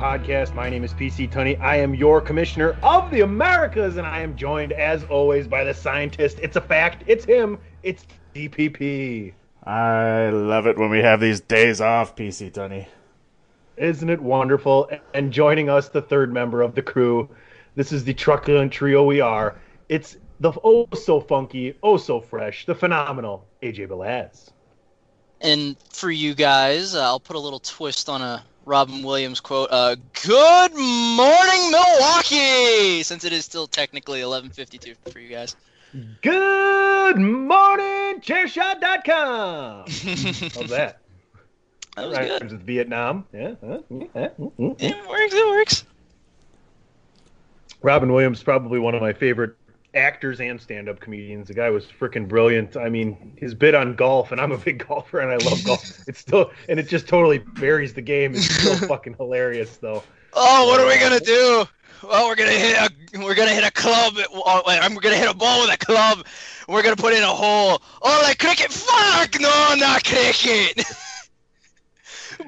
Podcast. My name is PC Tunney. I am your commissioner of the Americas, and I am joined, as always, by the scientist. It's a fact. It's him. It's DPP. I love it when we have these days off, PC Tunney. Isn't it wonderful? And joining us, the third member of the crew. This is the truculent trio we are. It's the oh so funky, oh so fresh, the phenomenal AJ Belaz. And for you guys, uh, I'll put a little twist on a Robin Williams quote. Uh, Good morning, Milwaukee! Since it is still technically 11:52 for you guys. Good morning, chairshot.com. How's that? That was Right, good. with Vietnam. Yeah. huh? Yeah, mm, mm. It works. It works. Robin Williams, probably one of my favorite actors and stand-up comedians. The guy was freaking brilliant. I mean, his bit on golf, and I'm a big golfer, and I love golf. It's still, and it just totally buries the game. It's still fucking hilarious, though. Oh, what are we gonna do? Well, we're gonna hit a we're gonna hit a club. I'm gonna hit a ball with a club. We're gonna put in a hole. Oh, like cricket? Fuck! No, not cricket.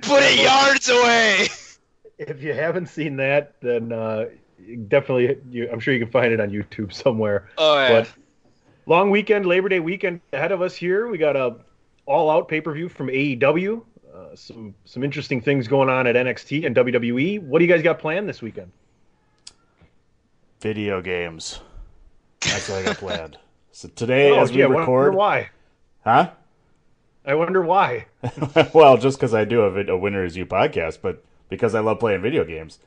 put it yards away. If you haven't seen that, then uh, definitely, you, I'm sure you can find it on YouTube somewhere. Oh yeah. But long weekend, Labor Day weekend ahead of us here. We got a all-out pay-per-view from AEW. Uh, some some interesting things going on at NXT and WWE. What do you guys got planned this weekend? Video games. That's what I got planned. So today, Oh, as we yeah, I wonder record, why. huh? I wonder why. well, just because I do a, a Winner Is You podcast, but because I love playing video games.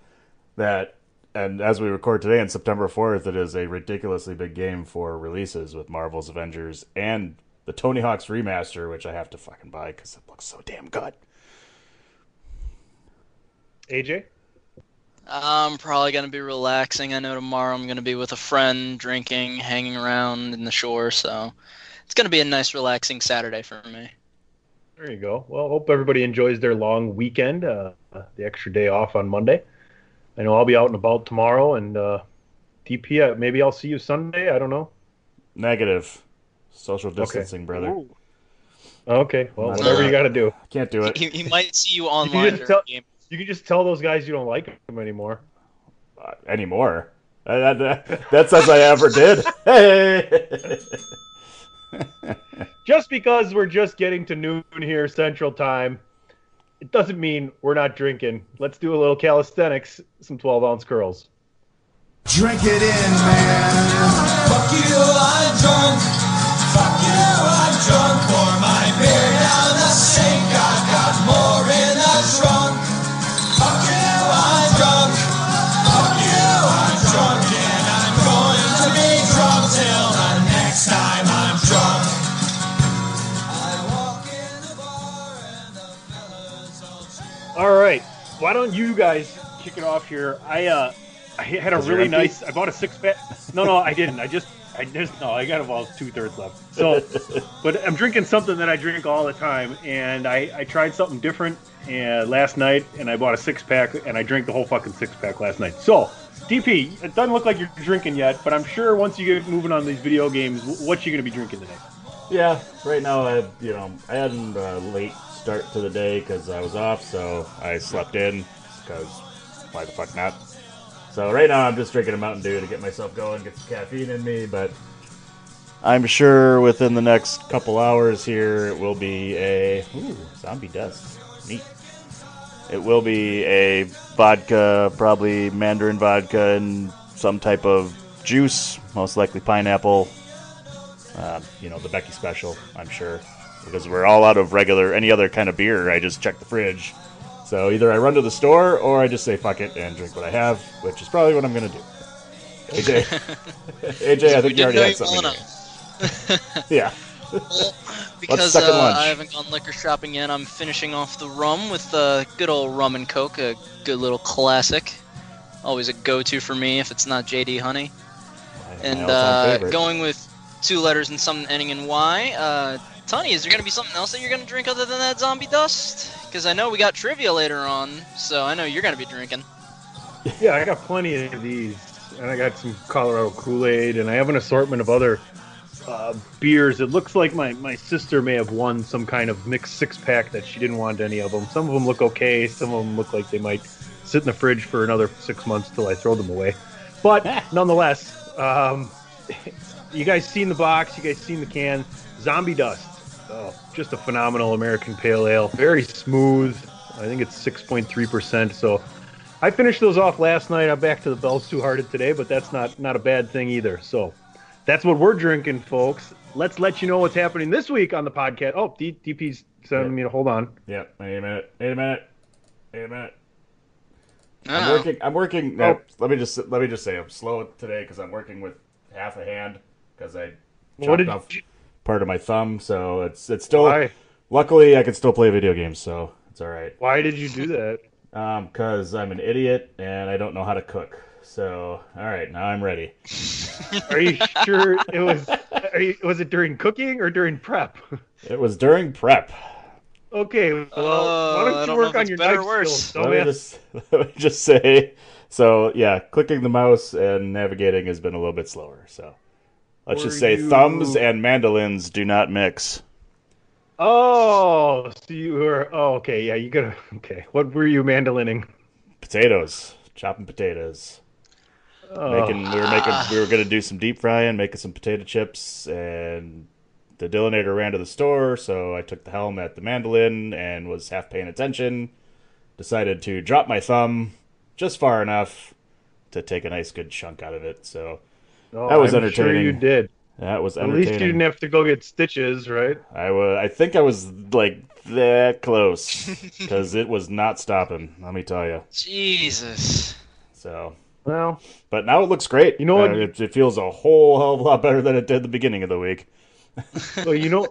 That and as we record today on September fourth, it is a ridiculously big game for releases with Marvel's Avengers and the Tony Hawk's remaster, which I have to fucking buy because it looks so damn good. AJ? I'm probably gonna be relaxing. I know tomorrow I'm gonna be with a friend, drinking, hanging around in the shore. So it's gonna be a nice, relaxing Saturday for me. There you go. Well, hope everybody enjoys their long weekend, uh, the extra day off on Monday. I know I'll be out and about tomorrow, and uh, DP, uh, maybe I'll see you Sunday. I don't know. Negative. Social distancing, brother. Ooh. Okay, well, Not whatever bad. you got to do. Can't do it He, he might see you You online can, tell, game. you can just tell those guys you don't like them anymore. uh, anymore. Uh, that, that, that says I ever did. Hey. Just because we're just getting to noon here Central Time, it doesn't mean we're not drinking. Let's do a little calisthenics, some 12 ounce curls. Drink it in, man. Fuck you, I'm drunk. All right, why don't you guys kick it off here? I uh, I had a Is really nice. I bought a six pack. No, no, I didn't. I just, I just no, I got about two thirds left. So, but I'm drinking something that I drink all the time, and I I tried something different and last night, and I bought a six pack, and I drank the whole fucking six pack last night. So. DP, it doesn't look like you're drinking yet, but I'm sure once you get moving on these video games, wh- what you gonna be drinking today? yeah, right now I, you know, I had a late start to the day because I was off, so I slept in because why the fuck not? So right now I'm just drinking a Mountain Dew to get myself going, get some caffeine in me, but I'm sure within the next couple hours here it will be a ooh, zombie dust. Neat. It will be a vodka, probably mandarin vodka and some type of juice, most likely pineapple. Uh, you know, the Becky special, I'm sure. Because we're all out of regular, any other kind of beer. I just check the fridge. So either I run to the store or I just say fuck it and drink what I have, which is probably what I'm going to do. AJ, AJ, I think you already had something. well. Yeah. Well, because uh? I haven't gone liquor shopping yet, I'm finishing off the rum with uh, good old rum and coke, a good little classic. Always a go-to for me if it's not JD Honey. My And uh, going with two letters and something ending in Y. Uh, Tony, is there gonna be something else that you're gonna drink other than that zombie dust? Because I know we got trivia later on, so I know you're gonna be drinking. Yeah, I got plenty of these, and I got some Colorado Kool Aid, and I have an assortment of other uh, beers. It looks like my, my sister may have won some kind of mixed six pack that she didn't want any of them. Some of them look okay, some of them look like they might sit in the fridge for another six months till I throw them away. But nonetheless, um, you guys seen the box, you guys seen the can. Zombie Dust. Oh, just a phenomenal American Pale Ale. Very smooth. I think it's 6.3%. So I finished those off last night. I'm back to the Bell's Two Hearted today, but that's not not a bad thing either. So that's what we're drinking, folks. Let's let you know what's happening this week on the podcast. Oh, D- DP's sending me to hold on. Yep. Wait a minute. Wait a minute. Wait a minute. I'm Oh. working. I'm working. Uh, oh. no, let me just let me just say I'm slow today because I'm working with half a hand because I What chopped did off you, part of my thumb, so it's it's still. why? Luckily, I can still play video games, so it's all right. Why did you do that? Um, because I'm an idiot and I don't know how to cook. So all right, now I'm ready. Are you sure it was? Are you, was it during cooking or during prep? It was during prep. okay, well, Oh, why don't you don't work on your better knife worse. skills, let me just let me just say. So yeah, clicking the mouse and navigating has been a little bit slower. So let's just say you- thumbs and mandolins do not mix. Oh, so you were. Oh, okay. Yeah, you gotta. Okay, what were you mandolining? Potatoes, chopping potatoes. Oh, making we were making we were gonna do some deep frying, making some potato chips, and the Dillinator ran to the store, so I took the helm at the mandolin and was half paying attention. Decided to drop my thumb just far enough to take a nice good chunk out of it. So oh, that was I'm Sure you did. that was At least you didn't have to go get stitches, right? I was I think I was like that close because it was not stopping. Let me tell you. Jesus. So. Well, But now it looks great. You know what? Uh, it, it feels a whole hell of a lot better than it did the beginning of the week. well, you know,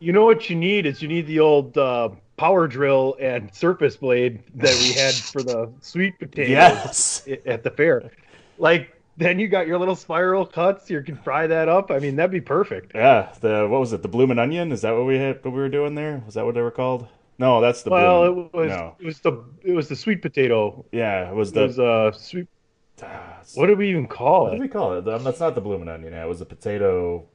you know what you need is you need the old uh, power drill and surface blade that we had for the sweet potatoes Yes. at the fair. Like then you got your little spiral cuts. You can fry that up. I mean, that'd be perfect. Yeah. The what was it? The bloomin' onion? Is that what we had? What we were doing there? Was that what they were called? No, that's the Well, blue- it was no. it was the it was the sweet potato. Yeah, it was It the was uh sweet. Ah, What did we even call what it? What did we call it? Um, That's not the blooming onion. Yeah, it was the potato I was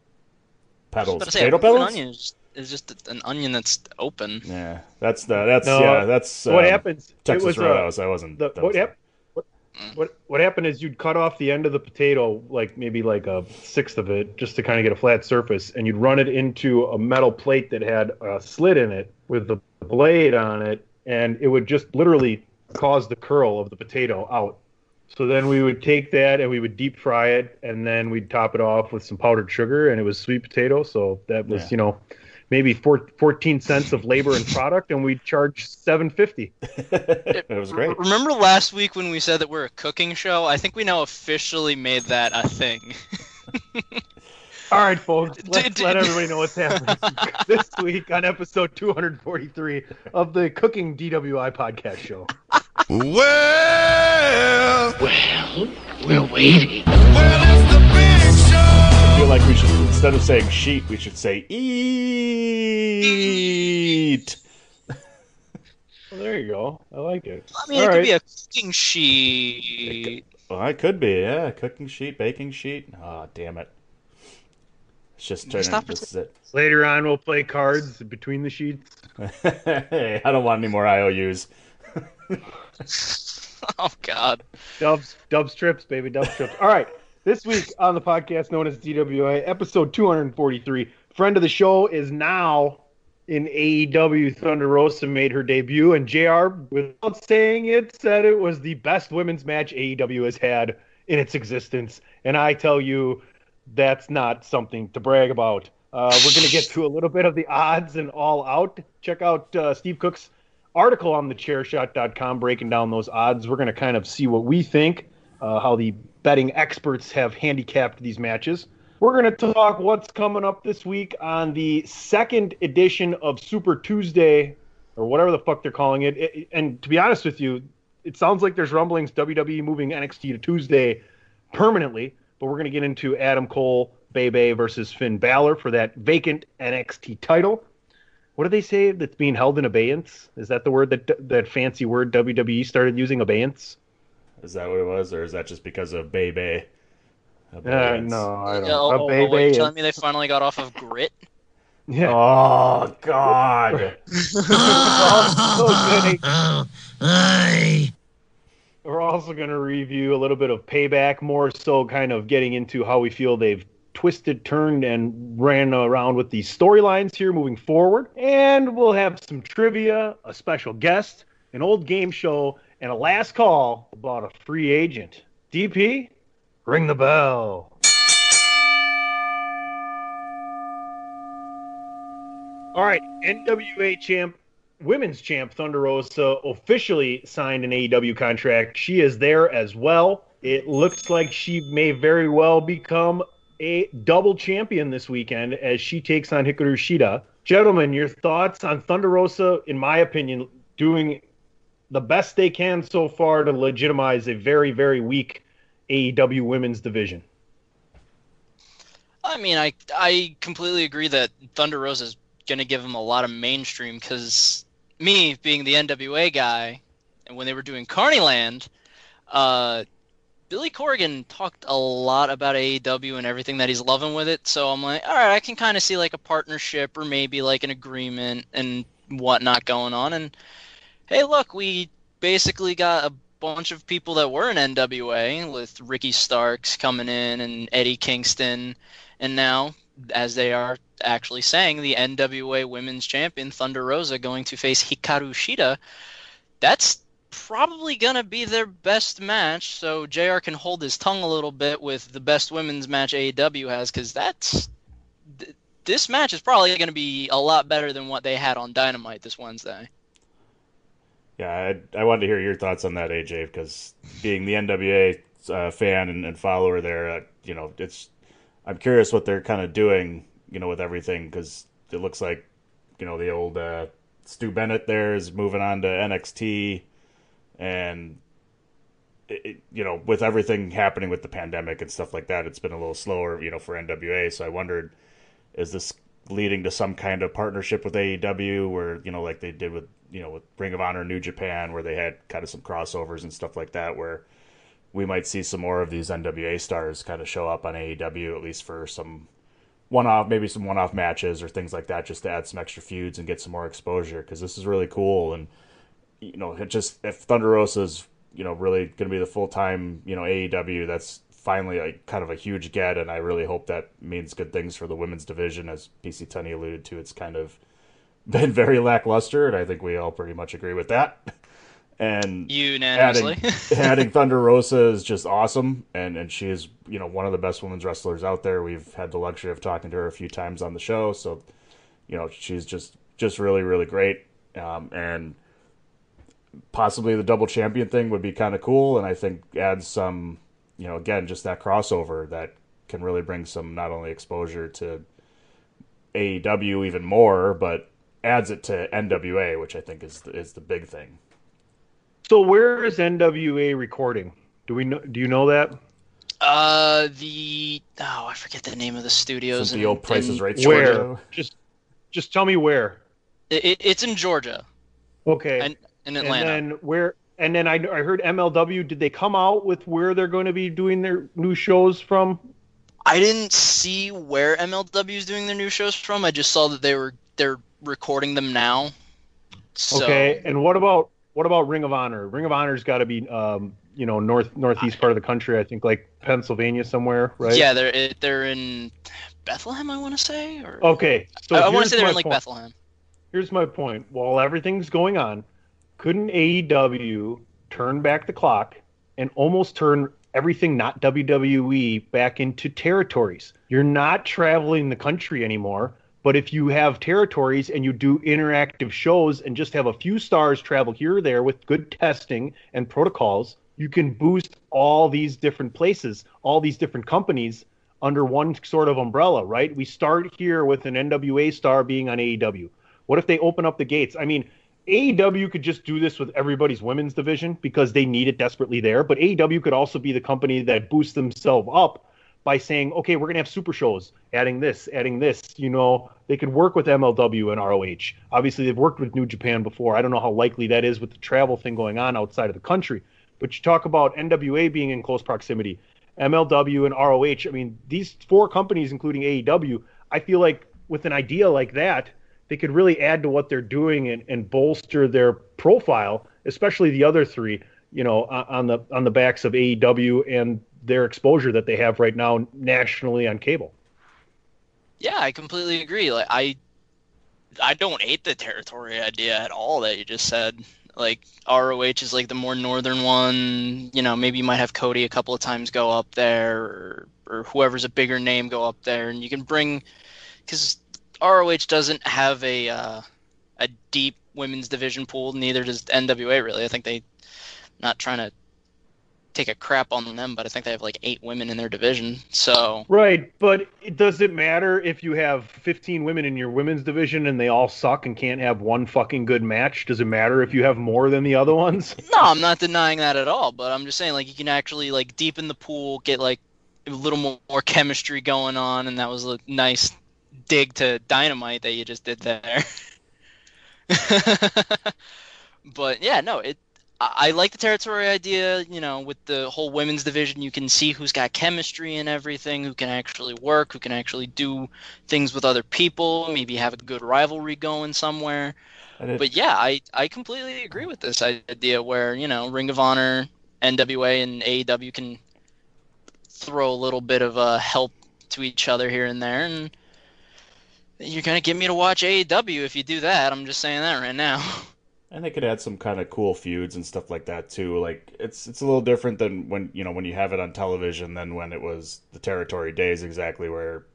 petals. about to say, Potato a blooming petals. onion is, is just an onion that's open. Yeah, that's the that's No, yeah that's what um, happens? it Texas was, uh, Roadhouse. I wasn't. the, that what, was- hap- what, what happened is you'd cut off the end of the potato, like maybe like a sixth of it, just to kind of get a flat surface, and you'd run it into a metal plate that had a slit in it with the blade on it, and it would just literally cause the curl of the potato out. So then we would take that and we would deep fry it, and then we'd top it off with some powdered sugar, and it was sweet potato. So that was Yeah. you know maybe four, 14 cents of labor and product, and we'd charge seven fifty. it was great. Remember last week when we said that we're a cooking show? I think we now officially made that a thing. All right, folks, let's Did- let everybody know what's happening this week on episode 243 of the Cooking DWI podcast show. Well, We're waiting. well, it's the big show. I feel like we should instead of saying sheet, we should say eat. Well, there you go. I like it. I mean, All it right. could be a cooking sheet. Well, it could be, yeah, cooking sheet, baking sheet. Oh, damn it! It's just turning. Stop This is it. Later on, we'll play cards between the sheets. hey, I don't want any more IOUs. Oh God. Dubs, dub strips, baby, dub strips. All right. This week on the podcast known as DWI, episode 243, friend of the show is now in AEW. Thunder Rosa made her debut, and JR, without saying it, said it was the best women's match AEW has had in its existence. And I tell you, that's not something to brag about. Uh, we're going to get to a little bit of the odds and all out. Check out uh, Steve Cook's article on thechairshot.com breaking down those odds. We're going to kind of see what we think, uh, how the betting experts have handicapped these matches. We're going to talk what's coming up this week on the second edition of Super Tuesday, or whatever the fuck they're calling it. And to be honest with you, it sounds like there's rumblings WWE moving NXT to Tuesday permanently, but we're going to get into Adam Cole, Bebe versus Finn Balor for that vacant NXT title. What do they say that's being held in abeyance? Is that the word that that fancy word WWE started using abeyance? Is that what it was, or is that just because of Bebe? Uh, no, I don't. Oh, know. oh, oh, wait, you is- telling me they finally got off of grit? yeah. Oh God! Also gonna- We're also going to review a little bit of payback, more so kind of getting into how we feel they've twisted, turned, and ran around with these storylines here moving forward. And we'll have some trivia, a special guest, an old game show, and a last call about a free agent. DP, ring the bell. All right, NWA champ, women's champ Thunder Rosa officially signed an AEW contract. She is there as well. It looks like she may very well become a double champion this weekend as she takes on Hikaru Shida. Gentlemen, your thoughts on Thunder Rosa, in my opinion, doing the best they can so far to legitimize a very, very weak AEW women's division. I mean, I I completely agree that Thunder Rosa is going to give them a lot of mainstream because me being the NWA guy, and when they were doing Carneyland, uh, Billy Corgan talked a lot about AEW and everything that he's loving with it. So I'm like, all right, I can kind of see like a partnership or maybe like an agreement and whatnot going on. And hey, look, we basically got a bunch of people that were in NWA with Ricky Starks coming in and Eddie Kingston, and now as they are actually saying, the NWA Women's Champion Thunder Rosa going to face Hikaru Shida. That's probably gonna be their best match, so JR can hold his tongue a little bit with the best women's match AEW has, because that's th- this match is probably gonna be a lot better than what they had on Dynamite this Wednesday. Yeah, I, I wanted to hear your thoughts on that, AJ, because being the NWA uh, fan and, and follower there, uh, you know, it's I'm curious what they're kind of doing, you know, with everything because it looks like, you know, the old uh, Stu Bennett there is moving on to NXT, and it, it, you know, with everything happening with the pandemic and stuff like that, it's been a little slower, you know, for NWA. So I wondered, is this leading to some kind of partnership with AEW, where you know, like they did with you know with Ring of Honor, New Japan, where they had kind of some crossovers and stuff like that, where we might see some more of these NWA stars kind of show up on AEW at least for some one-off, maybe some one-off matches or things like that, just to add some extra feuds and get some more exposure. Because this is really cool, and you know, it just if Thunder Rosa's you know really going to be the full-time you know AEW, that's finally a kind of a huge get, and I really hope that means good things for the women's division. As PC Tunney alluded to, it's kind of been very lackluster, and I think we all pretty much agree with that. And Unanimously. adding, adding Thunder Rosa is just awesome, and and she is you know one of the best women's wrestlers out there. We've had the luxury of talking to her a few times on the show, so you know she's just just really really great, um, and possibly the double champion thing would be kind of cool, and I think adds some you know again just that crossover that can really bring some not only exposure to AEW even more, but adds it to NWA, which I think is is the big thing. So where is NWA recording? Do we know? Do you know that? Uh, the oh, I forget the name of the studios. Some in- the old Price is in- Right Where? show. Just, just tell me where. It, it- it's in Georgia, Okay. and in and Atlanta. then where? And then I, I heard MLW. Did they come out with where they're going to be doing their new shows from? I didn't see where MLW is doing their new shows from. I just saw that they were they're recording them now. So, Okay. And what about what about Ring of Honor? Ring of Honor's got to be, um, you know, north northeast part of the country. I think like Pennsylvania somewhere, right? Yeah, they're they're in Bethlehem. I want to say, or Okay. So I, I want to say they're in like point. Bethlehem. Here's my point. While everything's going on, couldn't AEW turn back the clock and almost turn everything not WWE back into territories? You're not traveling the country anymore. But if you have territories and you do interactive shows and just have a few stars travel here or there with good testing and protocols, you can boost all these different places, all these different companies under one sort of umbrella, right? We start here with an NWA star being on AEW. What if they open up the gates? I mean, AEW could just do this with everybody's women's division because they need it desperately there, but AEW could also be the company that boosts themselves up by saying, okay, we're going to have super shows, adding this, adding this. You know, they could work with MLW and ROH. Obviously, they've worked with New Japan before. I don't know how likely that is with the travel thing going on outside of the country. But you talk about NWA being in close proximity, MLW and ROH. I mean, these four companies, including AEW, I feel like with an idea like that, they could really add to what they're doing and, and bolster their profile, especially the other three. You know, on the on the backs of AEW and their exposure that they have right now nationally on cable. Yeah, I completely agree. Like I I don't hate the territory idea at all that you just said. Like ROH is like the more northern one. You know, maybe you might have Cody a couple of times go up there, or or whoever's a bigger name go up there, and you can bring because ROH doesn't have a uh, a deep women's division pool. Neither does NWA really. I think they not trying to take a crap on them, but I think they have like eight women in their division. So Right, but it does it matter if you have 15 women in your women's division and they all suck and can't have one fucking good match? Does it matter if you have more than the other ones? No, I'm not denying that at all, but I'm just saying like you can actually like deepen the pool, get like a little more, more chemistry going on, and that was a nice dig to dynamite that you just did there. but yeah, no, it. I, I like the territory idea. You know, with the whole women's division, you can see who's got chemistry and everything, who can actually work, who can actually do things with other people, maybe have a good rivalry going somewhere. But yeah, I, I completely agree with this idea where, you know, Ring of Honor, NWA, and AEW can throw a little bit of uh, help to each other here and there. And you're to get me to watch AEW if you do that. I'm just saying that right now. And they could add some kind of cool feuds and stuff like that too. Like it's it's a little different than when you know when you have it on television than when it was the territory days exactly where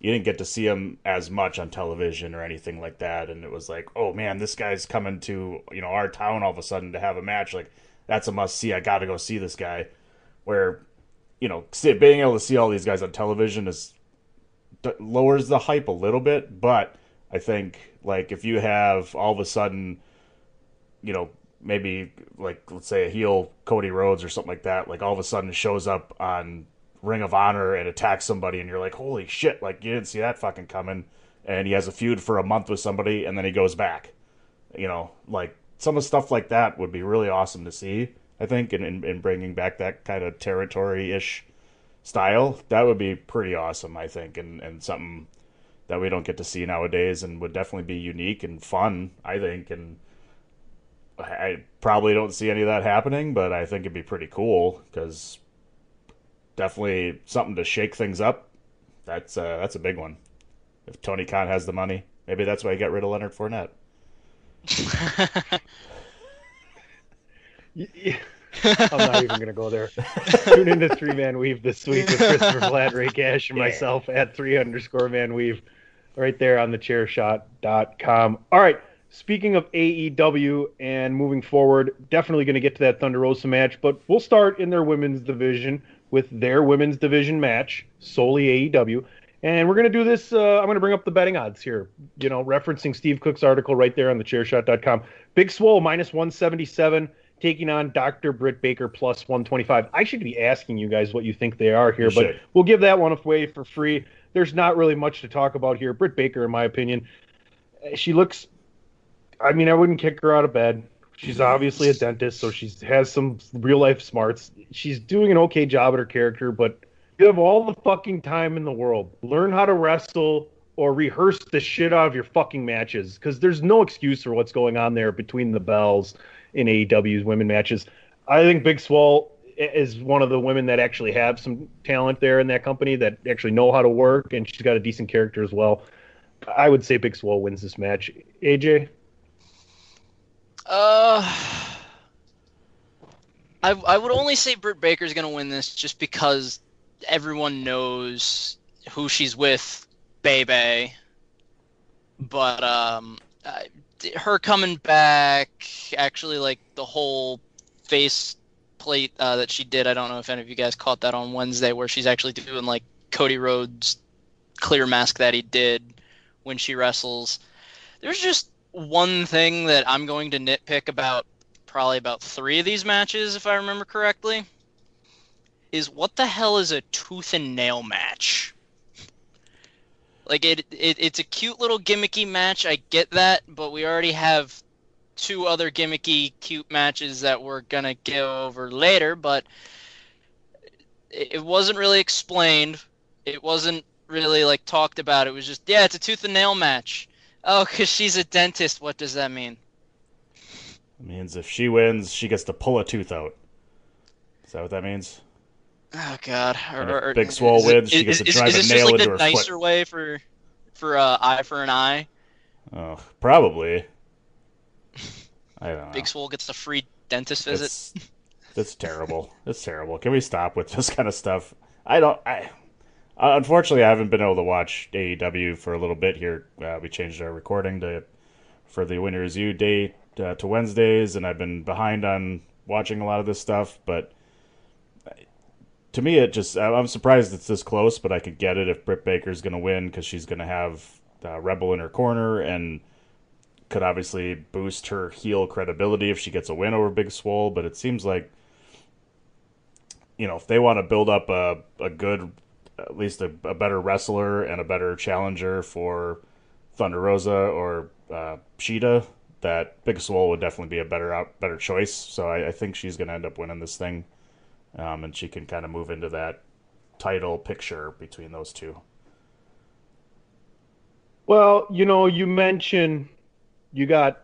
you didn't get to see him as much on television or anything like that. And it was like, oh man, this guy's coming to you know our town all of a sudden to have a match. Like that's a must see. I got to go see this guy. Where you know being able to see all these guys on television is lowers the hype a little bit, but I think like if you have all of a sudden you know, maybe like let's say a heel Cody Rhodes or something like that, like all of a sudden shows up on Ring of Honor and attacks somebody, and you're like, holy shit, like you didn't see that fucking coming, and he has a feud for a month with somebody, and then he goes back. You know, like some of stuff like that would be really awesome to see. I think, in, in, in bringing back that kind of territory ish style, that would be pretty awesome. I think, and and something that we don't get to see nowadays, and would definitely be unique and fun. I think, and I probably don't see any of that happening, but I think it'd be pretty cool because definitely something to shake things up. That's uh, that's a big one. If Tony Khan has the money, maybe that's why he got rid of Leonard Fournette. Y- y- I'm not even going to go there. Tune into Three Man Weave this week with Christopher Vlad, Ray Cash, and myself at three underscore Man Weave, right there on the chairshot.com. All right. Speaking of AEW and moving forward, definitely going to get to that Thunder Rosa match, but we'll start in their women's division with their women's division match, solely AEW. And we're going to do this. Uh, I'm going to bring up the betting odds here, you know, referencing Steve Cook's article right there on the chairshot.com. Big Swole minus 177, taking on Dr. Britt Baker plus 125. I should be asking you guys what you think they are here, You but should. we'll give that one away for free. There's not really much to talk about here. Britt Baker, in my opinion, eh, she looks. I mean, I wouldn't kick her out of bed. She's obviously a dentist, so she has some real life smarts. She's doing an okay job at her character, but you have all the fucking time in the world. Learn how to wrestle or rehearse the shit out of your fucking matches because there's no excuse for what's going on there between the bells in AEW's women matches. I think Big Swole is one of the women that actually have some talent there in that company that actually know how to work, and she's got a decent character as well. I would say Big Swole wins this match. AJ, Uh, I I would only say Britt Baker's gonna win this just because everyone knows who she's with, Bebe. But um, her coming back, actually, like the whole face plate uh, that she did. I don't know if any of you guys caught that on Wednesday, where she's actually doing like Cody Rhodes' clear mask that he did when she wrestles. There's just one thing that I'm going to nitpick about probably about three of these matches, if I remember correctly, is what the hell is a tooth and nail match? Like it, it it's a cute little gimmicky match. I get that, but we already have two other gimmicky cute matches that we're gonna go over later. But it, wasn't really explained. It wasn't really like talked about. It was just yeah, it's a tooth and nail match. Oh, because she's a dentist. What does that mean? It means if she wins, she gets to pull a tooth out. Is that what that means? Oh God! Or, or- Big Swole is it- wins, she is- gets to drive is a this nail just like into the her foot. nicer way for for uh, eye for an eye? Oh, probably. I don't know. Big Swole gets a free dentist visit. It's, it's terrible. It's terrible. Can we stop with this kind of stuff? I don't. I uh, unfortunately I haven't been able to watch AEW for a little bit here. Uh, we changed our recording to for the Winners U date uh, to Wednesdays, and I've been behind on watching a lot of this stuff. But to me, it just I'm surprised it's this close. But I could get it if Britt Baker's going to win because she's going to have uh, Rebel in her corner and could obviously boost her heel credibility if she gets a win over Big Swole. But it seems like, you know, if they want to build up a, a good, at least a, a better wrestler and a better challenger for Thunder Rosa or uh, Shida, that Big Swole would definitely be a better out, better choice. So I, I think she's going to end up winning this thing, um, and she can kind of move into that title picture between those two. Well, you know, you mentioned you got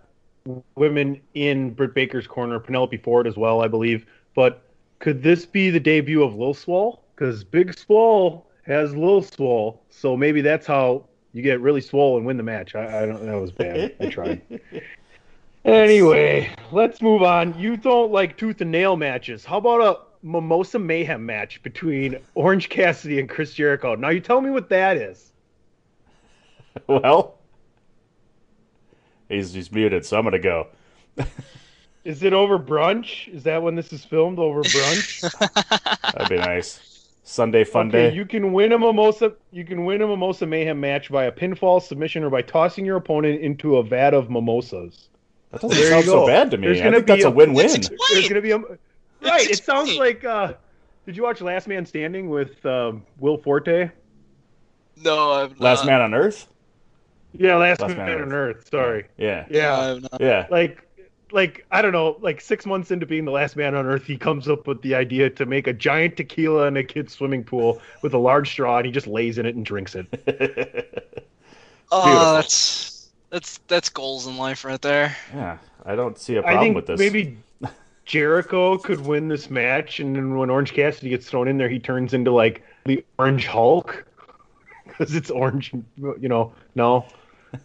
women in Britt Baker's corner, Penelope Ford as well, I believe. But could this be the debut of Lil Swole? Because Big Swole has Lil Swole, so maybe that's how you get really swole and win the match. I, I don't. Know. That was bad. I tried. Anyway, let's move on. You don't like tooth and nail matches. How about a Mimosa Mayhem match between Orange Cassidy and Chris Jericho? Now you tell me what that is. well, he's he's muted, so I'm gonna go. Is it over brunch? Is that when this is filmed over brunch? That'd be nice. Sunday fun okay, day. you can win a mimosa. You can win a mimosa mayhem match by a pinfall submission or by tossing your opponent into a vat of mimosas. That doesn't There sound so bad to me. There's I think that's a a- win-win. There's gonna be a right. It sounds like. uh Did you watch Last Man Standing with um, Will Forte? No, I've Last man on earth. Yeah, Last, Last Man, Man on on Earth. Sorry. Yeah. Yeah. I'm not- Yeah. like like I don't know, like six months into being the last man on earth, he comes up with the idea to make a giant tequila in a kid's swimming pool with a large straw, and he just lays in it and drinks it. Oh, Beautiful. that's that's that's goals in life right there. yeah. I don't see a problem think with this. maybe Jericho could win this match, and then when Orange Cassidy gets thrown in there, he turns into like the Orange Hulk because it's orange. You know, no,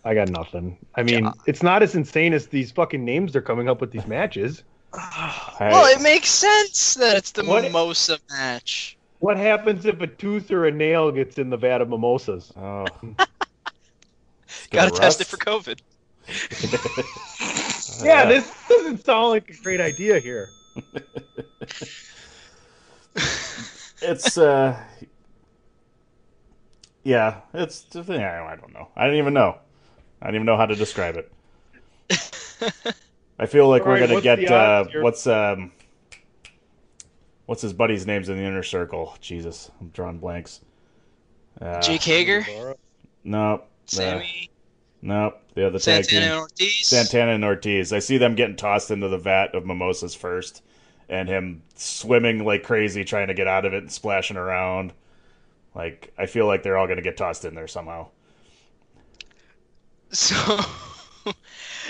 I got nothing. I mean, it's not as insane as these fucking names they're coming up with these matches. I- Well, it makes sense that it's the What- mimosa match. What happens if a tooth or a nail gets in the vat of mimosas? oh. Got to Gonna test it for COVID. Yeah, this doesn't sound like a great idea here. it's uh yeah it's yeah, i don't know. I don't even know. I don't even know how to describe it. I feel like All we're right, gonna get uh what's um what's his buddy's names in the inner circle? Jesus i'm drawing blanks. Uh, Jake Hager, no uh, Sammy, no the other tag Santana, and team Ortiz. santana and ortiz i see them getting tossed into the vat of mimosas first and him swimming like crazy trying to get out of it and splashing around like i feel like they're all going to get tossed in there somehow So,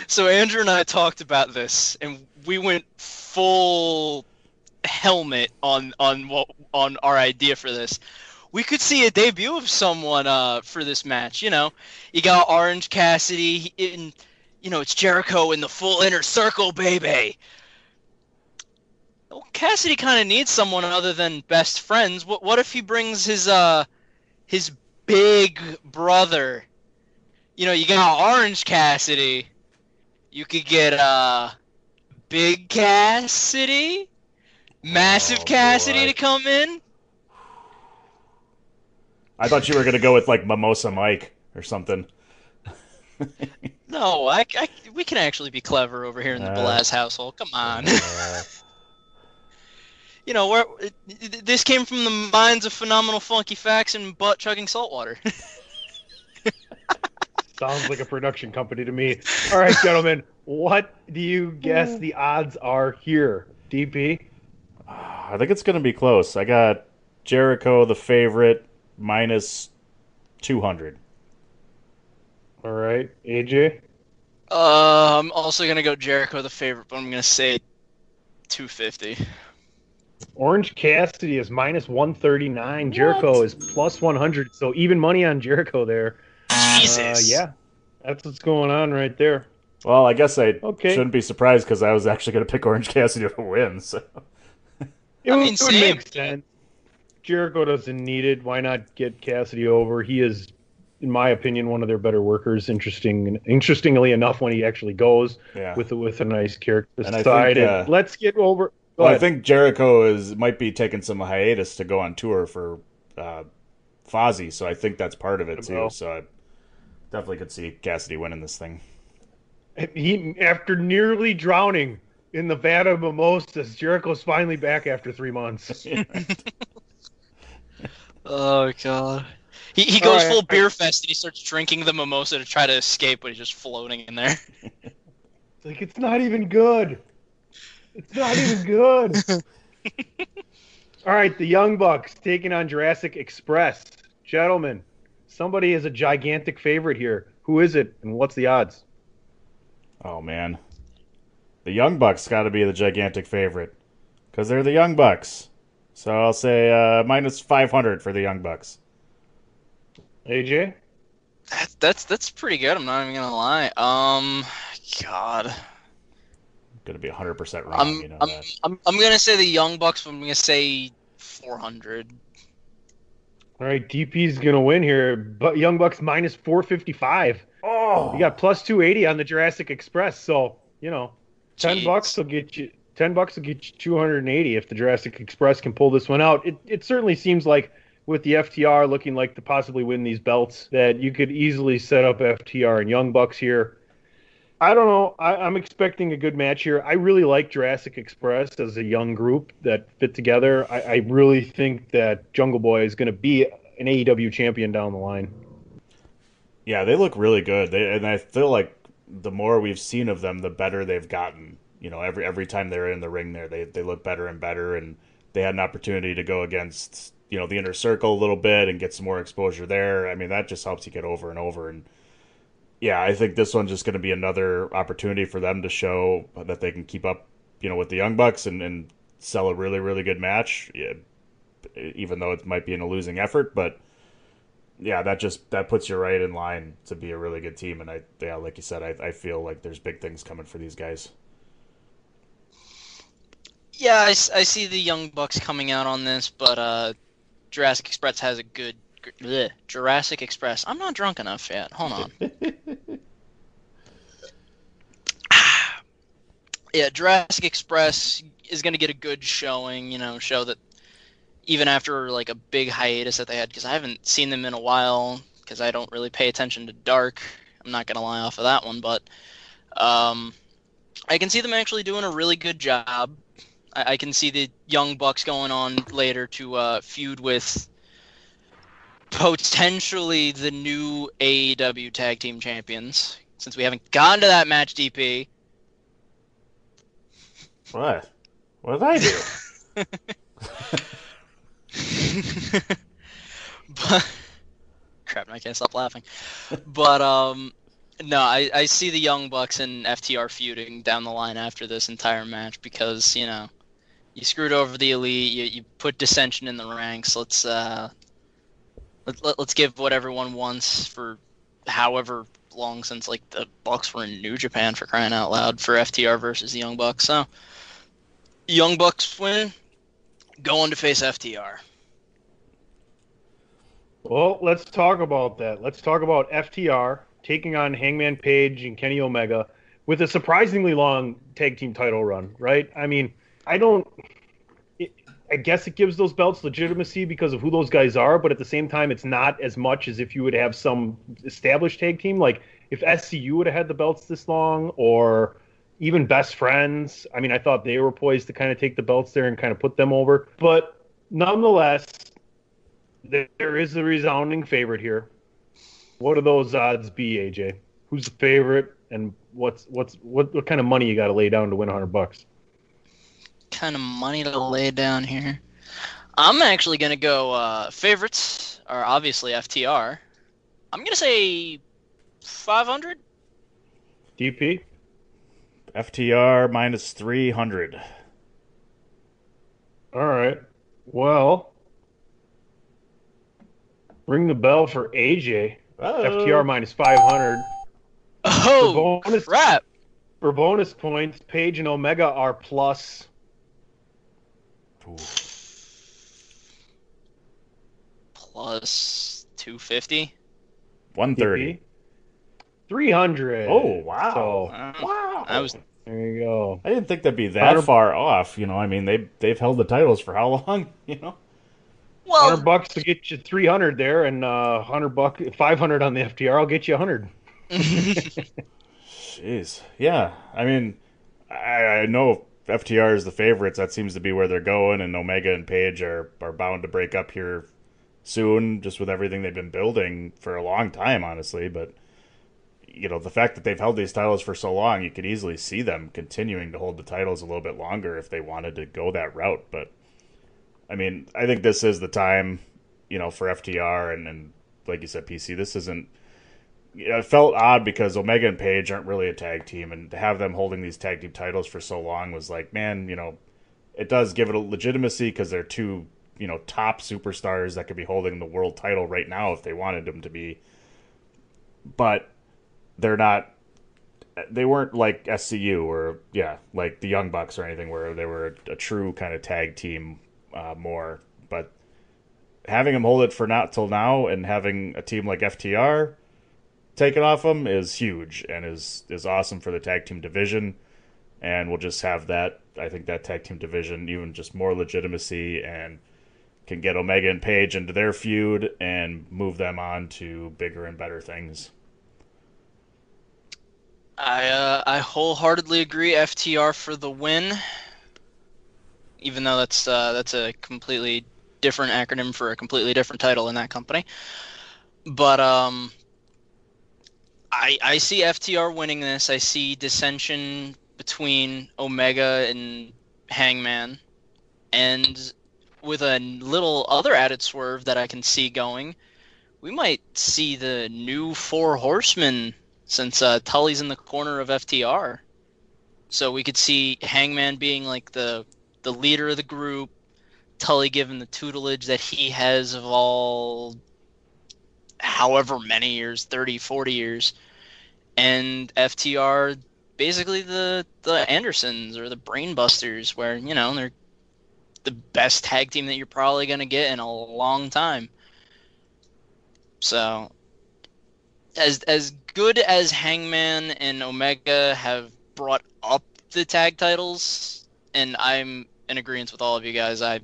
so Andrew and I talked about this, and we went full helmet on on what on our idea for this. We could see a debut of someone uh, for this match. You know, you got Orange Cassidy in, you know, it's Jericho in the full inner circle, baby. Well, Cassidy kind of needs someone other than best friends. What what if he brings his uh his big brother? You know, you got Orange Cassidy. You could get uh Big Cassidy, Massive Oh, Cassidy boy. to come in. I thought you were going to go with like mimosa mike or something No, I, I- we can actually be clever over here in the Uh, Belaz household. Come on. uh, you know, where it- it- this came from the minds of phenomenal funky facts and butt chugging saltwater. Sounds like a production company to me. All right, gentlemen, what do you guess the odds are here? DP? i think it's going to be close i got jericho the favorite minus 200 All right, AJ? Uh, I'm also gonna go Jericho the favorite, but I'm gonna say 250. Orange Cassidy is minus 139. Jericho is plus 100. So even money on Jericho there. Uh, Jesus. yeah, that's what's going on right there. Well, I guess I Okay. shouldn't be surprised because I was actually going to pick Orange Cassidy to win. So It I would, mean, it would same. make sense. Jericho doesn't need it. Why not get Cassidy over? He is, in my opinion, one of their better workers. Interesting, interestingly enough, when he actually goes yeah. with with a nice character And side. think, And uh, let's get over. Well, I think Jericho is might be taking some hiatus to go on tour for uh, Fozzy, so I think that's part of it too. Well. So I definitely could see Cassidy winning this thing. he after nearly drowning in the vat of mimosas, Jericho's finally back after three months. Oh god. He he goes right, full beer fest and he starts drinking the mimosa to try to escape, but he's just floating in there. It's like it's not even good. It's not even good. All right, the Young Bucks taking on Jurassic Express. Gentlemen, somebody is a gigantic favorite here. Who is it and what's the odds? Oh man, the Young Bucks got to be the gigantic favorite because they're the Young Bucks. So I'll say uh, minus five hundred for the Young Bucks. AJ? That's that's that's pretty good. I'm not even gonna lie. Um, God, Going to be hundred percent wrong. I'm you know I'm, that. I'm I'm gonna say the Young Bucks, but I'm gonna say 400. All right, DP's going to win here. But Young Bucks minus 455. Oh, You got plus 280 on the Jurassic Express. So, you know, 10 Jeez. bucks will get you 10 bucks will get you 280 if the Jurassic Express can pull this one out. It it certainly seems like with the FTR looking like to possibly win these belts that you could easily set up FTR and Young Bucks here. I don't know. I, I'm expecting a good match here. I really like Jurassic Express as a young group that fit together. I, I really think that Jungle Boy is going to be an AEW champion down the line. Yeah, they look really good. They and I feel like the more we've seen of them, the better they've gotten. You know, every every time they're in the ring, there they they look better and better, and they had an opportunity to go against you know the inner circle a little bit and get some more exposure there. I mean, that just helps you get over and over. And yeah, I think this one's just going to be another opportunity for them to show that they can keep up, you know, with the Young Bucks and, and sell a really really good match. Yeah, even though it might be in a losing effort, but yeah, that just that puts you right in line to be a really good team. And I, yeah, like you said, I, I feel like there's big things coming for these guys. Yeah, I see the Young Bucks coming out on this, but uh, Jurassic Express has a good. bleh, Jurassic Express. I'm not drunk enough yet. Hold on. yeah, Jurassic Express is going to get a good showing. You know, show that even after like a big hiatus that they had, because I haven't seen them in a while, because I don't really pay attention to Dark. I'm not going to lie off of that one, but um, I can see them actually doing a really good job. I, I can see the Young Bucks going on later to uh, feud with potentially the new AEW Tag Team Champions. Since we haven't gotten to that match, DP. What? What did I do? but crap, I can't stop laughing. But um, no, I, I see the Young Bucks and FTR feuding down the line after this entire match because you know you screwed over the elite, you, you put dissension in the ranks. Let's uh, let, let, let's give what everyone wants for however long since like the Bucks were in New Japan for crying out loud for FTR versus the Young Bucks. So Young Bucks win, going to face FTR. Well, let's talk about that. Let's talk about FTR taking on Hangman Page and Kenny Omega with a surprisingly long tag team title run, right? I mean, I don't. I guess it gives those belts legitimacy because of who those guys are, but at the same time, it's not as much as if you would have some established tag team. Like if SCU would have had the belts this long, or even Best Friends. I mean, I thought they were poised to kind of take the belts there and kind of put them over. But nonetheless, there is a resounding favorite here. What do those odds be, AJ? Who's the favorite, and what's what's what what kind of money you got to lay down to win hundred bucks? Kind of money to lay down here. I'm actually gonna go. Uh, favorites are obviously FTR. I'm gonna say 500. DP. FTR minus 300. All right. Well, ring the bell for AJ. FTR minus five hundred. Oh for bonus- crap! For bonus points, Page and Omega are plus. Plus 250. 130. Three hundred. Oh, wow. So Wow. I was there you go. I didn't think that'd be that Hundred- far off. You know, I mean, they they've held the titles for how long? You know, well. Hundred bucks to get you three hundred there, and uh, hundred buck five hundred on the FTR. I'll get you hundred. jeez, yeah. I mean, I, I know FTR is the favorites. That seems to be where they're going, and Omega and Page are are bound to break up here soon, just with everything they've been building for a long time, honestly. But you know, the fact that they've held these titles for so long, you could easily see them continuing to hold the titles a little bit longer if they wanted to go that route. But I mean, I think this is the time, you know, for FTR and, and like you said, PC. This isn't. It felt odd because Omega and Page aren't really a tag team, and to have them holding these tag team titles for so long was like, man, you know, it does give it a legitimacy because they're two, you know, top superstars that could be holding the world title right now if they wanted them to be. But they're not they weren't like SCU or yeah, like the Young Bucks or anything where they were a, a true kind of tag team uh, more. But having them hold it for not till now and having a team like FTR take it off them is huge and is is awesome for the tag team division. And we'll just have that. I think that tag team division even just more legitimacy and can get Omega and Page into their feud and move them on to bigger and better things. I uh, I wholeheartedly agree. FTR for the win. Even though that's uh, that's a completely different acronym for a completely different title in that company, but um, I I see FTR winning this. I see dissension between Omega and Hangman, and with a little other added swerve that I can see going, we might see the new Four Horsemen since uh, Tully's in the corner of FTR. So we could see Hangman being like the the leader of the group, Tully given the tutelage that he has of all however many years 30 40 years. And ftr basically the the andersons or the brainbusters where you know they're the best tag team that you're probably going to get in a long time. So as as good as hangman and omega have brought up the tag titles and i'm in agreement with all of you guys i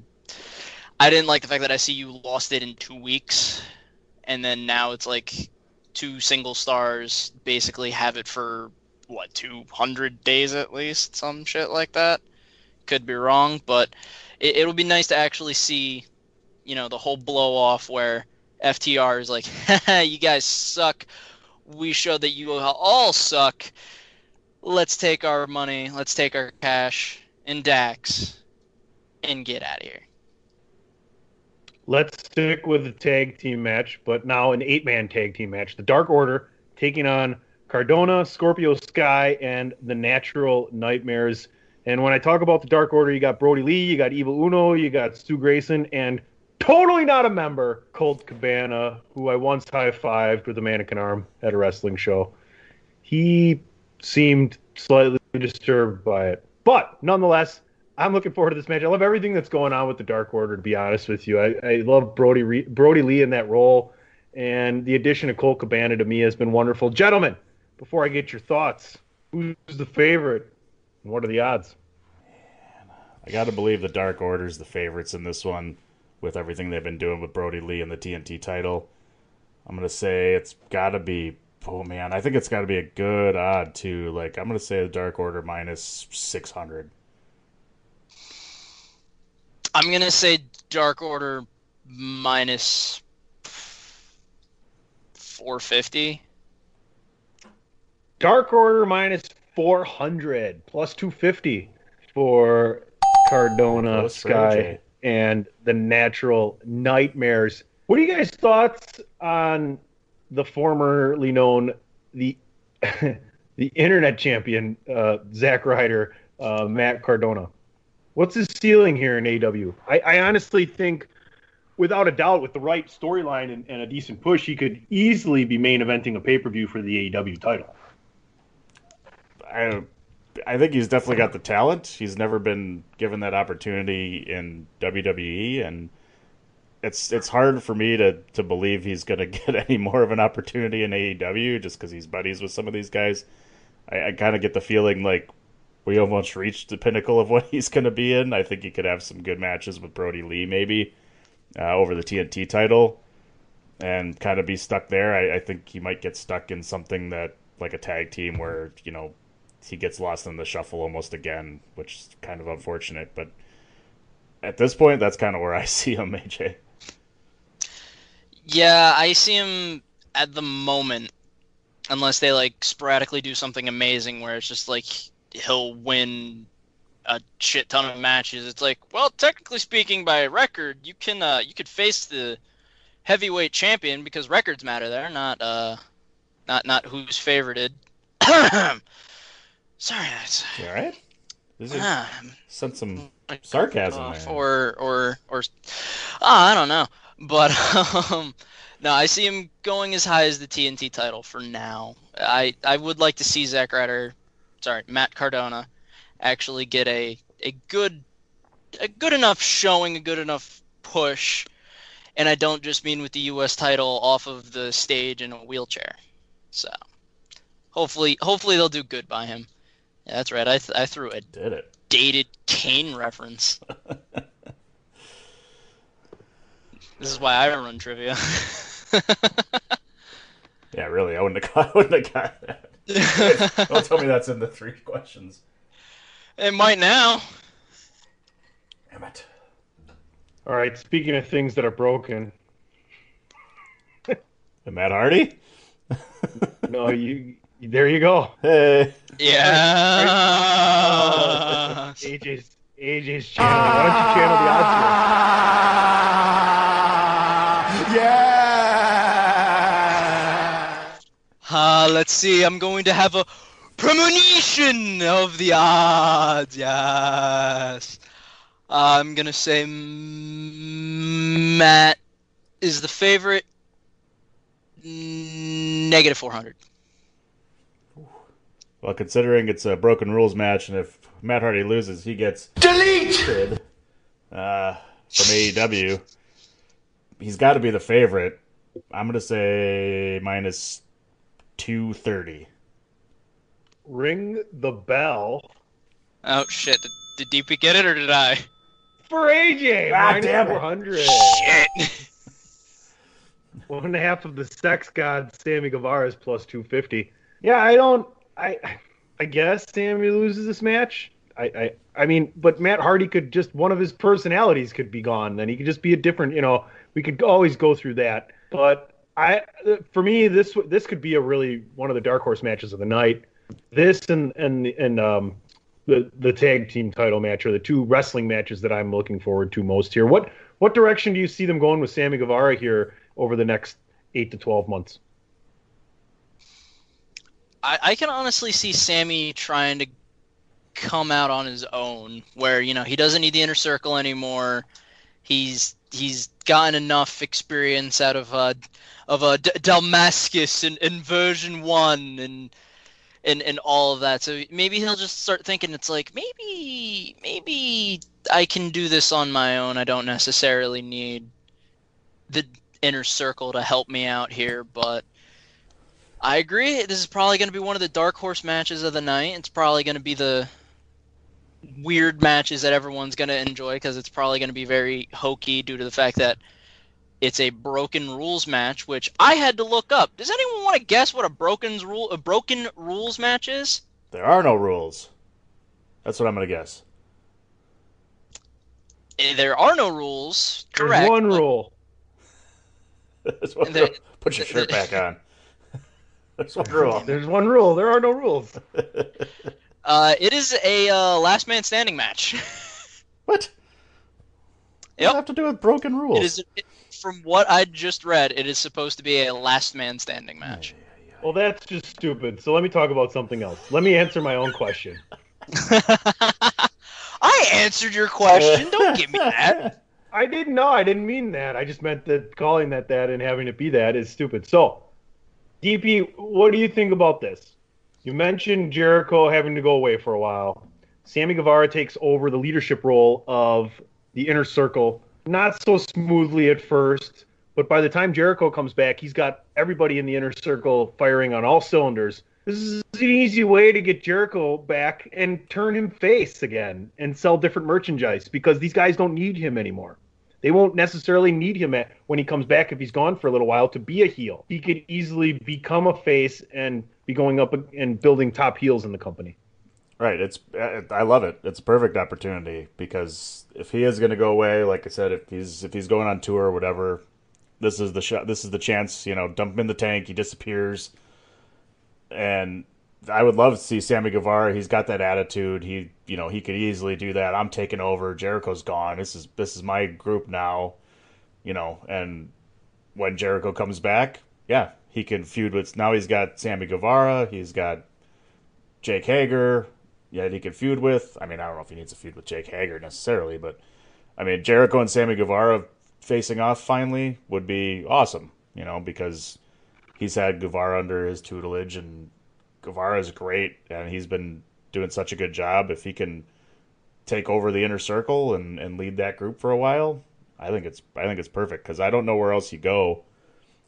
i didn't like the fact that i see you lost it in two weeks and then now it's like two single stars basically have it for what 200 days at least? Some shit like that. Could be wrong but it, it'll be nice to actually see you know the whole blow off where ftr is like you guys suck. We show that you all suck. Let's take our money. Let's take our cash and dax and get out of here Let's stick with the tag team match, but now an eight man tag team match. The Dark Order taking on Cardona, Scorpio Sky, and the Natural Nightmares. And when I talk about the Dark Order, you got Brodie Lee, you got Evil Uno, you got Stu Grayson, and totally not a member, Colt Cabana, who I once high fived with a mannequin arm at a wrestling show. He seemed slightly disturbed by it. But nonetheless, I'm looking forward to this match. I love everything that's going on with the Dark Order. To be honest with you, I, I love Brodie Re- Brodie Lee in that role, and the addition of Colt Cabana to me has been wonderful. Gentlemen, before I get your thoughts, who's the favorite, and what are the odds? I got to believe the Dark Order's the favorites in this one, with everything they've been doing with Brodie Lee and the TNT title. I'm gonna say it's got to be. Oh man, I think it's got to be a good odd too. Like I'm gonna say the Dark Order minus 600. I'm gonna say dark order minus 450 Dark Order minus 400 plus 250 for Cardona, Close Sky, AJ. and the Natural Nightmares. What are you guys' thoughts on the formerly known the the internet champion uh, Zack Ryder, uh, Matt Cardona? What's his ceiling here in AEW? I, I honestly think, without a doubt, with the right storyline and, and a decent push, he could easily be main eventing a pay per view for the AEW title. I I think he's definitely got the talent. He's never been given that opportunity in WWE, and it's it's hard for me to to believe he's going to get any more of an opportunity in AEW just because he's buddies with some of these guys. I, I kind of get the feeling like we almost reached the pinnacle of what he's going to be in. I think he could have some good matches with Brodie Lee maybe uh, over the TNT title, and kind of be stuck there. I, I think he might get stuck in something that like a tag team where you know he gets lost in the shuffle almost again, which is kind of unfortunate. But at this point, that's kind of where I see him, AJ. Yeah, I see him at the moment, unless they like sporadically do something amazing where it's just like he'll win a shit ton of matches. It's like, well, technically speaking, by record, you can uh, you could face the heavyweight champion because records matter there, not uh, not not who's favorited. Sorry, that's You all right? This is ah, sent some sarcasm there. or or or ah, I don't know, but um, no, I see him going as high as the TNT title for now. I I would like to see Zack Ryder, sorry, Matt Cardona, actually get a a good a good enough showing, a good enough push, and I don't just mean with the U.S. title off of the stage in a wheelchair. So hopefully, hopefully they'll do good by him. Yeah, that's right. I th- I threw a Did it? dated Kane reference. this is why I don't run trivia. Yeah, really. I wouldn't have I wouldn't have got that. Don't tell me that's in the three questions. it might now. Damn it. All right, speaking of things that are broken, And Matt Hardy? No, you. There you go. Hey, Yeah. AJ's AJ's channel. Why don't you channel the odds Uh, let's see. I'm going to have a premonition of the odds. Yes. I'm gonna say Matt is the favorite. Negative 400. well, considering it's a broken rules match, and if Matt Hardy loses, he gets deleted uh, from AEW. He's got to be the favorite. I'm gonna say minus two thirty. Ring the bell Oh shit! Did, did DP get it or did I? for AJ. Ah, minus damn it. 400. Shit. One and a half of the sex god Sammy Guevara is plus 250. Yeah, I don't. I I guess Sammy loses this match. I, I I mean, but Matt Hardy could just one of his personalities could be gone. Then he could just be a different. You know, we could always go through that. But I, for me, this this could be a really one of the dark horse matches of the night. This and and and um the the tag team title match are the two wrestling matches that I'm looking forward to most here. What what direction do you see them going with Sammy Guevara here over the next eight to twelve months? I, I can honestly see Sammy trying to come out on his own, where you know he doesn't need the inner circle anymore. He's he's gotten enough experience out of uh of uh, Damascus and, and version one and and and all of that. So maybe he'll just start thinking it's like maybe maybe I can do this on my own. I don't necessarily need the inner circle to help me out here, but I agree. This is probably going to be one of the dark horse matches of the night. It's probably going to be the weird matches that everyone's going to enjoy because it's probably going to be very hokey due to the fact that it's a broken rules match, which I had to look up. Does anyone want to guess what a broken rule a broken rules match is? There are no rules. That's what I'm gonna guess. Eh, There are no rules. There's Correct. one rule. There's one And the- rule. Put your the- shirt the- back on. There's one rule. There's one rule. There are no rules. Uh, it is a uh, last man standing match. What? What does Yep. that have to do with broken rules? It is, it, from what I just read, it is supposed to be a last man standing match. Well, that's just stupid. So let me talk about something else. Let me answer my own question. I answered your question. Don't give me that. I didn't know. I didn't mean that. I just meant that calling that that and having it be that is stupid. So, DP, what do you think about this? You mentioned Jericho having to go away for a while. Sammy Guevara takes over the leadership role of the inner circle. Not so smoothly at first, but by the time Jericho comes back, he's got everybody in the inner circle firing on all cylinders. This is an easy way to get Jericho back and turn him face again and sell different merchandise because these guys don't need him anymore. They won't necessarily need him at, when he comes back if he's gone for a little while to be a heel. He could easily become a face and be going up and building top heels in the company. Right. It's I love it. It's a perfect opportunity because if he is going to go away, like I said, if he's if he's going on tour or whatever, this is the shot. This is the chance. You know, dump him in the tank. He disappears, and I would love to see Sammy Guevara. He's got that attitude. He you know he could easily do that. I'm taking over. Jericho's gone. This is this is my group now. You know, and when Jericho comes back, yeah, he can feud with. Now he's got Sammy Guevara. He's got Jake Hager. Yeah, he can feud with. I mean, I don't know if he needs a feud with Jake Hager necessarily, but I mean, Jericho and Sammy Guevara facing off finally would be awesome. You know, because he's had Guevara under his tutelage, and Guevara is great, and he's been doing such a good job. If he can take over the inner circle and, and lead that group for a while, I think it's I think it's perfect because I don't know where else you go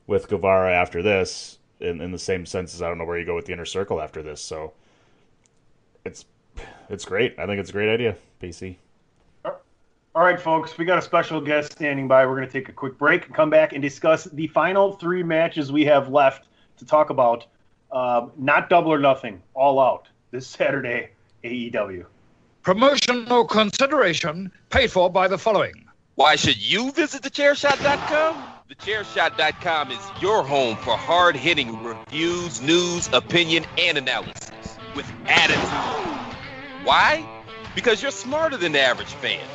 with Guevara after this. In, in the same sense as I don't know where you go with the inner circle after this, so it's it's great. I think it's a great idea, PC. All right, folks, we got a special guest standing by. We're going to take a quick break and come back and discuss the final three matches we have left to talk about. Um, not double or nothing, all out this Saturday, AEW. Promotional consideration paid for by the following. Why should you visit thechairshot.com? TheChairShot.com is your home for hard hitting reviews, news, opinion, and analysis with attitude. Why? Because you're smarter than the average fan.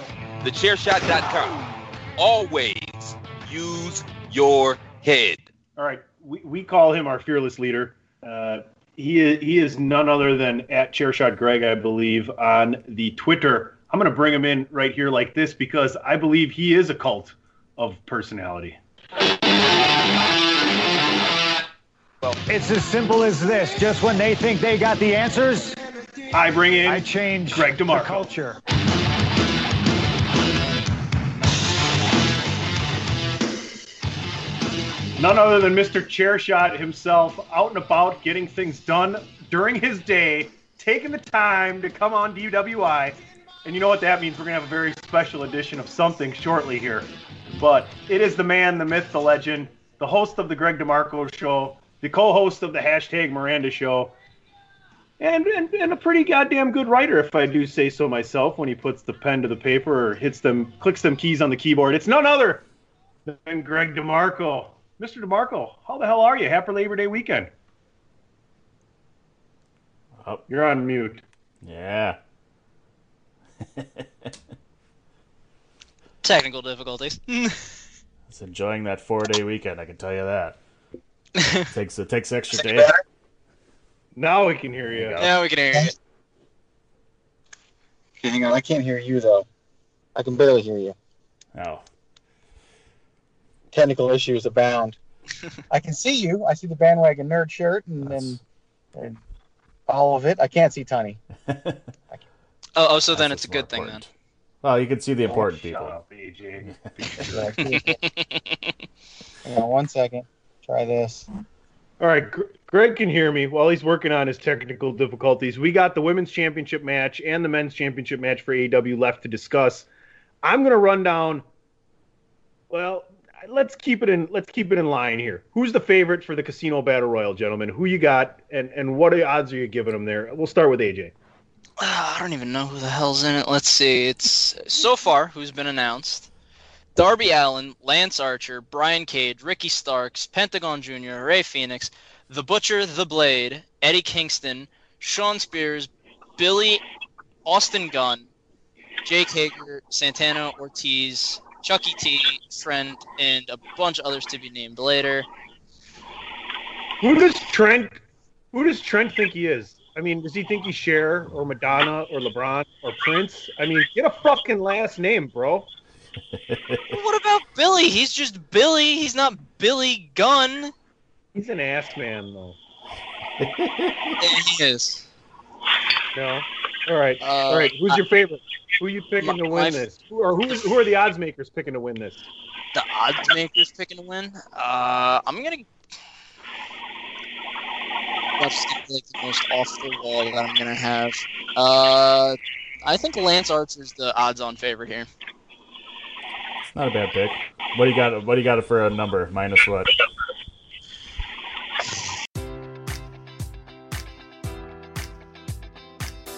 TheChairShot.com. Always use your head. All right, we, we call him our fearless leader. Uh, he is, he is none other than at Chairshot Greg, I believe, on the Twitter. I'm going to bring him in right here like this because I believe he is a cult of personality. It's as simple as this. Just when they think they got the answers, I bring in I change Greg DeMarco. culture. None other than Mr. Chairshot himself, out and about, getting things done during his day, taking the time to come on DWI. And you know what that means? We're going to have a very special edition of something shortly here. But it is the man, the myth, the legend, the host of the Greg DeMarco Show, the co host of the hashtag Miranda Show, and, and, and a pretty goddamn good writer, if I do say so myself, when he puts the pen to the paper or hits them, clicks them keys on the keyboard. It's none other than Greg DeMarco. Mr. DeMarco, how the hell are you? Happy Labor Day weekend. Oh. You're on mute. Yeah. Technical difficulties. It's enjoying that four day weekend, I can tell you that. It takes it takes extra day. Now we can hear you. yeah, we can hear you. Okay, hang on. I can't hear you though. I can barely hear you. Oh. Technical issues abound. I can see you. I see the bandwagon nerd shirt and, and, and all of it. I can't see Tony. Oh, oh, so then That's it's a good more thing then. Important. Well, you can see the oh, important Shut people. up, AJ. hang on one second. Try this. All right, Greg can hear me while he's working on his technical difficulties. We got the women's championship match and the men's championship match for AEW left to discuss. I'm going to run down. Well, let's keep it in. Let's keep it in line here. Who's the favorite for the Casino Battle Royale, gentlemen? Who you got, and and what odds are you giving them there? We'll start with AJ. I don't even know who the hell's in it. Let's see. It's so far who's been announced. Darby Allin, Lance Archer, Brian Cage, Ricky Starks, Pentagon Jr., Rey Fenix, The Butcher, The Blade, Eddie Kingston, Shawn Spears, Billy, Austin Gunn, Jake Hager, Santana Ortiz, Chuckie T, Trent, and a bunch of others to be named later. Who does Trent? Who does Trent think he is? I mean, does he think he's Cher or Madonna or LeBron or Prince? I mean, get a fucking last name, bro. What about Billy? He's just Billy. He's not Billy Gunn. He's an ass man, though. Yeah, he is. No. All right. Uh, All right. Who's your favorite? Who are you picking my- to win my- this? Who are who's, who are the odds makers picking to win this? The odds makers picking to win. Uh, I'm gonna. That's like the most off the wall that I'm gonna have. Uh, I think Lance Archer's the odds-on favorite here. It's not a bad pick. What do you got? What do you got for a number? Minus what?